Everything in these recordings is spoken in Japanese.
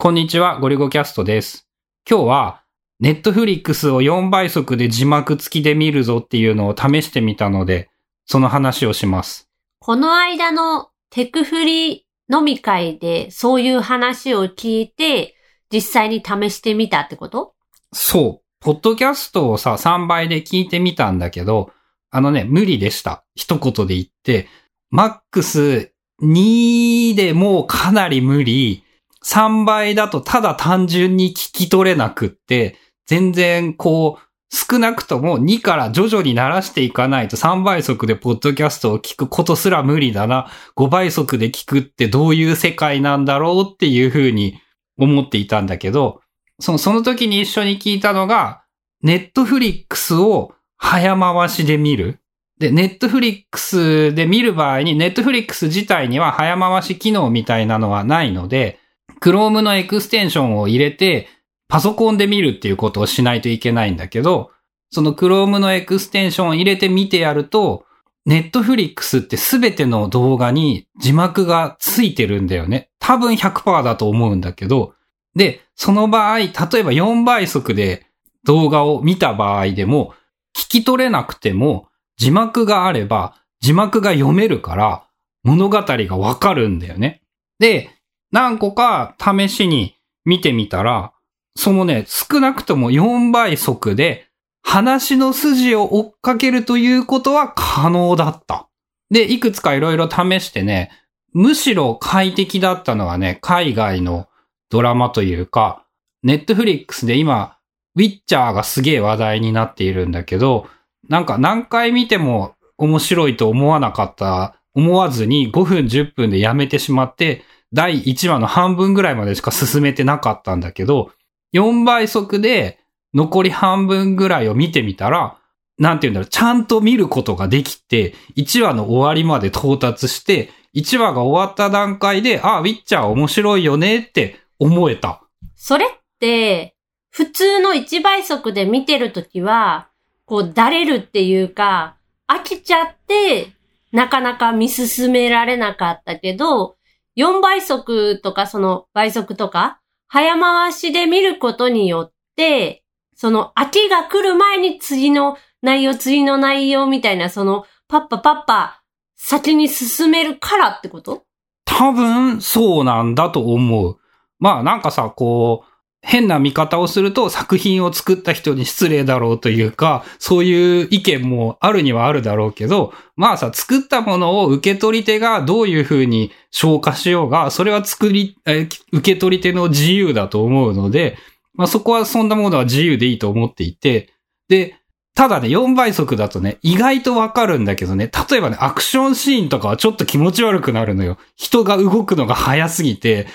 こんにちは、ゴリゴキャストです。今日は、ネットフリックスを4倍速で字幕付きで見るぞっていうのを試してみたので、その話をします。この間のテクフリ飲み会でそういう話を聞いて、実際に試してみたってこと？そう。ポッドキャストをさ、3倍で聞いてみたんだけど、あのね、無理でした。一言で言って、マックス2でもうかなり無理。3倍だとただ単純に聞き取れなくって、全然こう、少なくとも2から徐々に慣らしていかないと3倍速でポッドキャストを聞くことすら無理だな。5倍速で聞くってどういう世界なんだろうっていうふうに思っていたんだけど、その、その時に一緒に聞いたのが、ネットフリックスを早回しで見る。で、ネットフリックスで見る場合に、ネットフリックス自体には早回し機能みたいなのはないので、Chrome のエクステンションを入れて、パソコンで見るっていうことをしないといけないんだけど、その Chrome のエクステンションを入れて見てやると、ネットフリックスってすべての動画に字幕がついてるんだよね。多分100%だと思うんだけど、で、その場合、例えば4倍速で動画を見た場合でも、聞き取れなくても、字幕があれば、字幕が読めるから、物語がわかるんだよね。で、何個か試しに見てみたら、そのね、少なくとも4倍速で、話の筋を追っかけるということは可能だった。で、いくつかいろいろ試してね、むしろ快適だったのはね、海外のドラマというか、ネットフリックスで今、ウィッチャーがすげえ話題になっているんだけど、なんか何回見ても面白いと思わなかった、思わずに5分10分でやめてしまって、第1話の半分ぐらいまでしか進めてなかったんだけど、4倍速で残り半分ぐらいを見てみたら、なんて言うんだろう、ちゃんと見ることができて、1話の終わりまで到達して、1話が終わった段階で、あ、ウィッチャー面白いよねって思えた。それって、普通の1倍速で見てるときは、こう、だれるっていうか、飽きちゃって、なかなか見進められなかったけど、4倍速とかその倍速とか、早回しで見ることによって、その秋が来る前に次の内容、次の内容みたいな、その、パッパパッパ、先に進めるからってこと？多分そうなんだと思う。まあなんかさ、こう、変な見方をすると作品を作った人に失礼だろうというか、そういう意見もあるにはあるだろうけど、まあさ、作ったものを受け取り手がどういうふうに消化しようが、それは作り、受け取り手の自由だと思うので、まあそこはそんなものは自由でいいと思っていて、で、ただね、4倍速だとね、意外とわかるんだけどね、例えばね、アクションシーンとかはちょっと気持ち悪くなるのよ。人が動くのが早すぎて、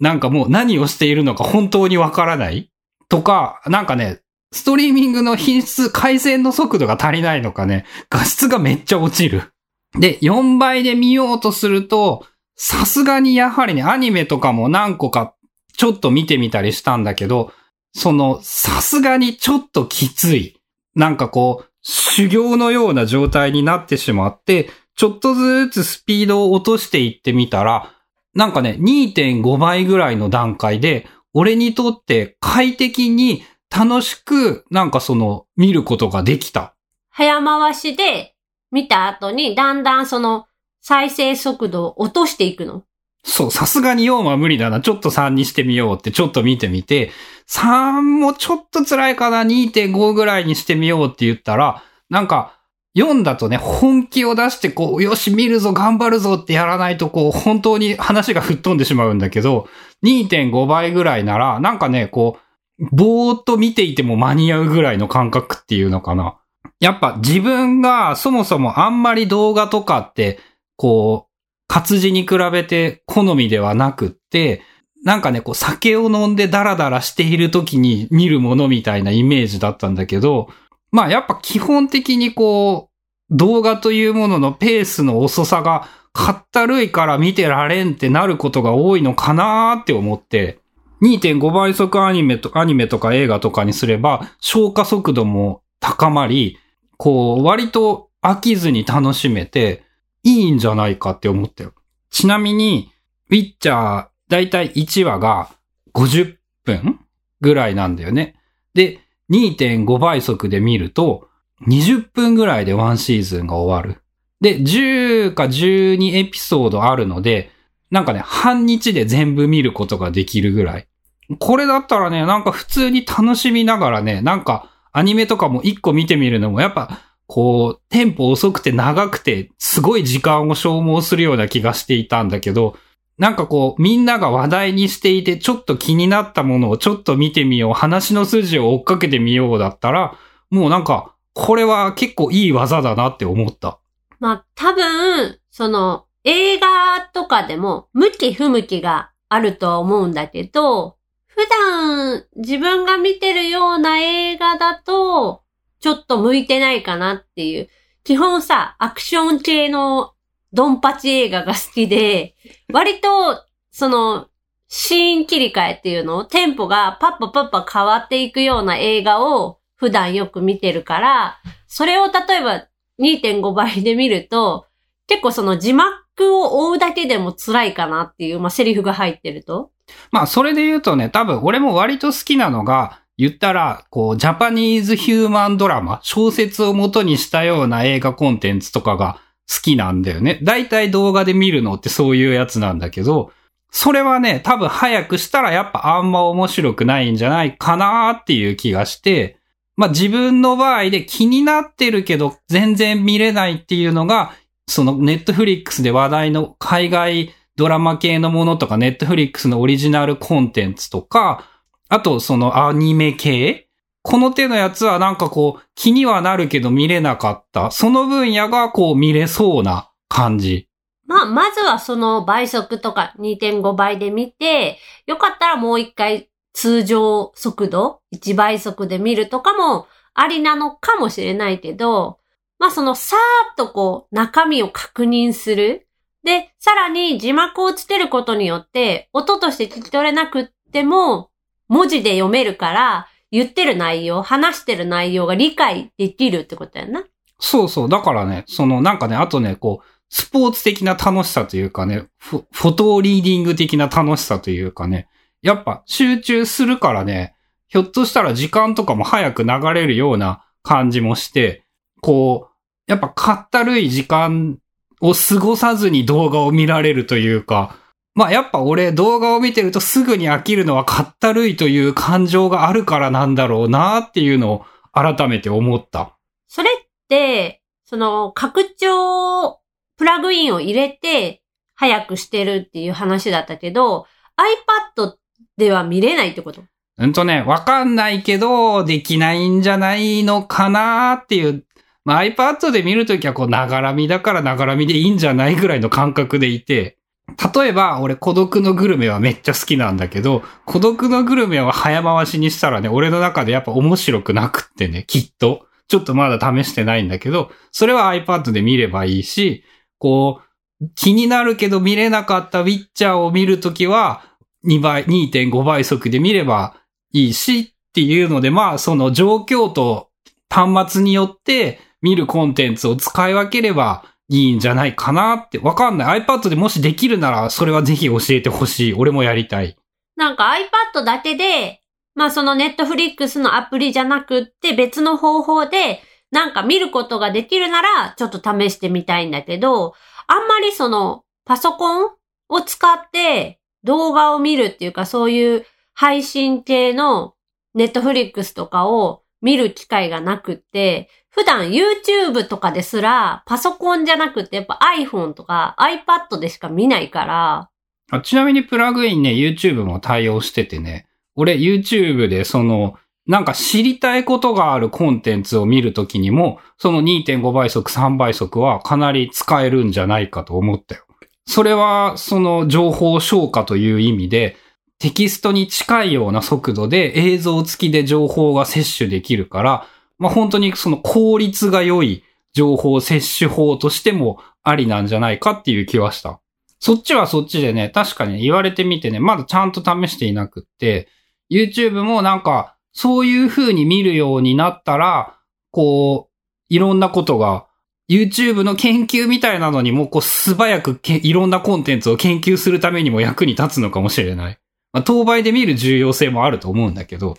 なんかもう何をしているのか本当にわからない？とか、なんかね、ストリーミングの品質、回線の速度が足りないのかね、画質がめっちゃ落ちる。で、4倍で見ようとすると、さすがにやはりね、アニメとかも何個かちょっと見てみたりしたんだけど、その、さすがにちょっときつい。なんかこう、修行のような状態になってしまって、ちょっとずつスピードを落としていってみたら、なんかね、2.5倍ぐらいの段階で、俺にとって快適に楽しく、なんかその、見ることができた。早回しで見た後に、だんだんその再生速度を落としていくの。そう、さすがに4は無理だな。ちょっと3にしてみようってちょっと見てみて、3もちょっと辛いかな。2.5ぐらいにしてみようって言ったら、なんか、4だとね、本気を出してこう、よし、見るぞ、頑張るぞってやらないとこう、本当に話が吹っ飛んでしまうんだけど、2.5倍ぐらいなら、なんかね、こう、ぼーっと見ていても間に合うぐらいの感覚っていうのかな。やっぱ自分がそもそもあんまり動画とかって、こう、活字に比べて好みではなくって、なんかね、こう酒を飲んでダラダラしている時に見るものみたいなイメージだったんだけど、まあやっぱ基本的にこう、動画というもののペースの遅さがかったるいから見てられんってなることが多いのかなーって思って、2.5倍速アニメと、アニメとか映画とかにすれば、消化速度も高まり、こう、割と飽きずに楽しめて、いいんじゃないかって思ったよ。ちなみに、ウィッチャー、だいたい1話が50分ぐらいなんだよね。で、2.5倍速で見ると、20分ぐらいでワンシーズンが終わる。で、10か12エピソードあるので、なんかね、半日で全部見ることができるぐらい。これだったらね、なんか普通に楽しみながらね、なんかアニメとかも一個見てみるのもやっぱ、こう、テンポ遅くて長くて、すごい時間を消耗するような気がしていたんだけど、なんかこう、みんなが話題にしていて、ちょっと気になったものをちょっと見てみよう、話の筋を追っかけてみようだったら、もうなんか、これは結構いい技だなって思った。まあ、多分、その、映画とかでも、向き不向きがあるとは思うんだけど、普段自分が見てるような映画だと、ちょっと向いてないかなっていう。基本さ、アクション系のドンパチ映画が好きで、割と、その、シーン切り替えっていうのをテンポがパッパパッパ変わっていくような映画を普段よく見てるから、それを例えば2.5倍で見ると、結構その字幕を追うだけでも辛いかなっていう、まあ、セリフが入ってると。まあ、それで言うとね、多分俺も割と好きなのが、言ったら、こう、ジャパニーズヒューマンドラマ、小説を元にしたような映画コンテンツとかが好きなんだよね。だいたい動画で見るのってそういうやつなんだけど、それはね、多分早くしたらやっぱあんま面白くないんじゃないかなっていう気がして、まあ自分の場合で気になってるけど全然見れないっていうのが、そのネットフリックスで話題の海外ドラマ系のものとかネットフリックスのオリジナルコンテンツとか、あとそのアニメ系この手のやつはなんかこう、気にはなるけど見れなかった。その分野がこう見れそうな感じ。まあ、まずはその倍速とか2.5倍で見て、よかったらもう一回通常速度、1倍速で見るとかもありなのかもしれないけど、まあそのさーっとこう中身を確認する。で、さらに字幕をつけることによって音として聞き取れなくっても文字で読めるから言ってる内容、話してる内容が理解できるってことやな。そうそう。だからね、そのなんかね、あとね、こう、スポーツ的な楽しさというかね、フォトリーディング的な楽しさというかね、やっぱ集中するからね、ひょっとしたら時間とかも早く流れるような感じもして、こう、やっぱかったるい時間を過ごさずに動画を見られるというか、まあやっぱ俺動画を見てるとすぐに飽きるのはかったるいという感情があるからなんだろうなっていうのを改めて思った。それって、その拡張プラグインを入れて早くしてるっていう話だったけど、iPad では見れないってこと？うんとね、わかんないけど、できないんじゃないのかなっていう。まあ、iPad で見るときはこう、ながらみだからながらみでいいんじゃないぐらいの感覚でいて、例えば、俺、孤独のグルメはめっちゃ好きなんだけど、孤独のグルメは早回しにしたらね、俺の中でやっぱ面白くなくってね、きっと。ちょっとまだ試してないんだけど、それは iPad で見ればいいし、こう、気になるけど見れなかったウィッチャーを見るときは、2倍、2.5倍速で見ればいいしっていうので、まあ、その状況と端末によって見るコンテンツを使い分ければいいんじゃないかなって。わかんない。iPad でもしできるなら、それはぜひ教えてほしい。俺もやりたい。なんか iPad だけで、まあその Netflix のアプリじゃなくって別の方法で、なんか見ることができるなら、ちょっと試してみたいんだけど、あんまりその、パソコンを使って動画を見るっていうか、そういう配信系の Netflix とかを見る機会がなくって、普段 YouTube とかですら、パソコンじゃなくてやっぱ iPhone とか iPad でしか見ないから。あちなみにプラグインね、YouTube も対応しててね、俺 YouTube でその、なんか知りたいことがあるコンテンツを見るときにも、その2.5倍速、3倍速はかなり使えるんじゃないかと思ったよ。それは、その情報消化という意味で、テキストに近いような速度で映像付きで情報が摂取できるから、まあ、本当にその効率が良い情報摂取法としてもありなんじゃないかっていう気はした。そっちはそっちでね、確かに言われてみてね、まだちゃんと試していなくって、YouTube もなんか、そういう風に見るようになったら、こう、いろんなことが、YouTube の研究みたいなのにも、こう、素早くいろんなコンテンツを研究するためにも役に立つのかもしれない。まあ、当倍で見る重要性もあると思うんだけど、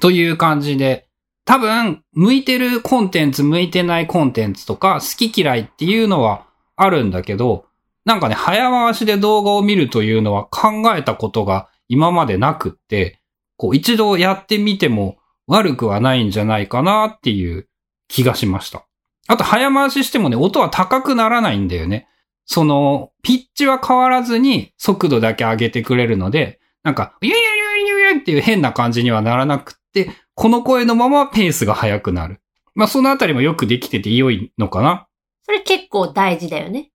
という感じで、多分、向いてるコンテンツ、向いてないコンテンツとか、好き嫌いっていうのはあるんだけど、なんかね、早回しで動画を見るというのは考えたことが今までなくって、こう一度やってみても悪くはないんじゃないかなっていう気がしました。あと早回ししてもね、音は高くならないんだよね。その、ピッチは変わらずに速度だけ上げてくれるので、なんか、ゆゆゆゆゆっていう変な感じにはならなくって、この声のままペースが速くなる。まあ、そのあたりもよくできてて良いのかな。それ結構大事だよね。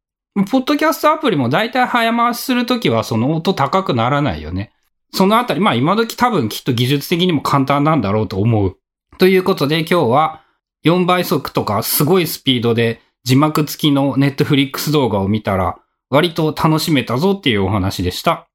ポッドキャストアプリも大体早回しするときはその音高くならないよね。そのあたり、まあ今時多分きっと技術的にも簡単なんだろうと思う。ということで今日は4倍速とかすごいスピードで字幕付きのネットフリックス動画を見たら割と楽しめたぞっていうお話でした。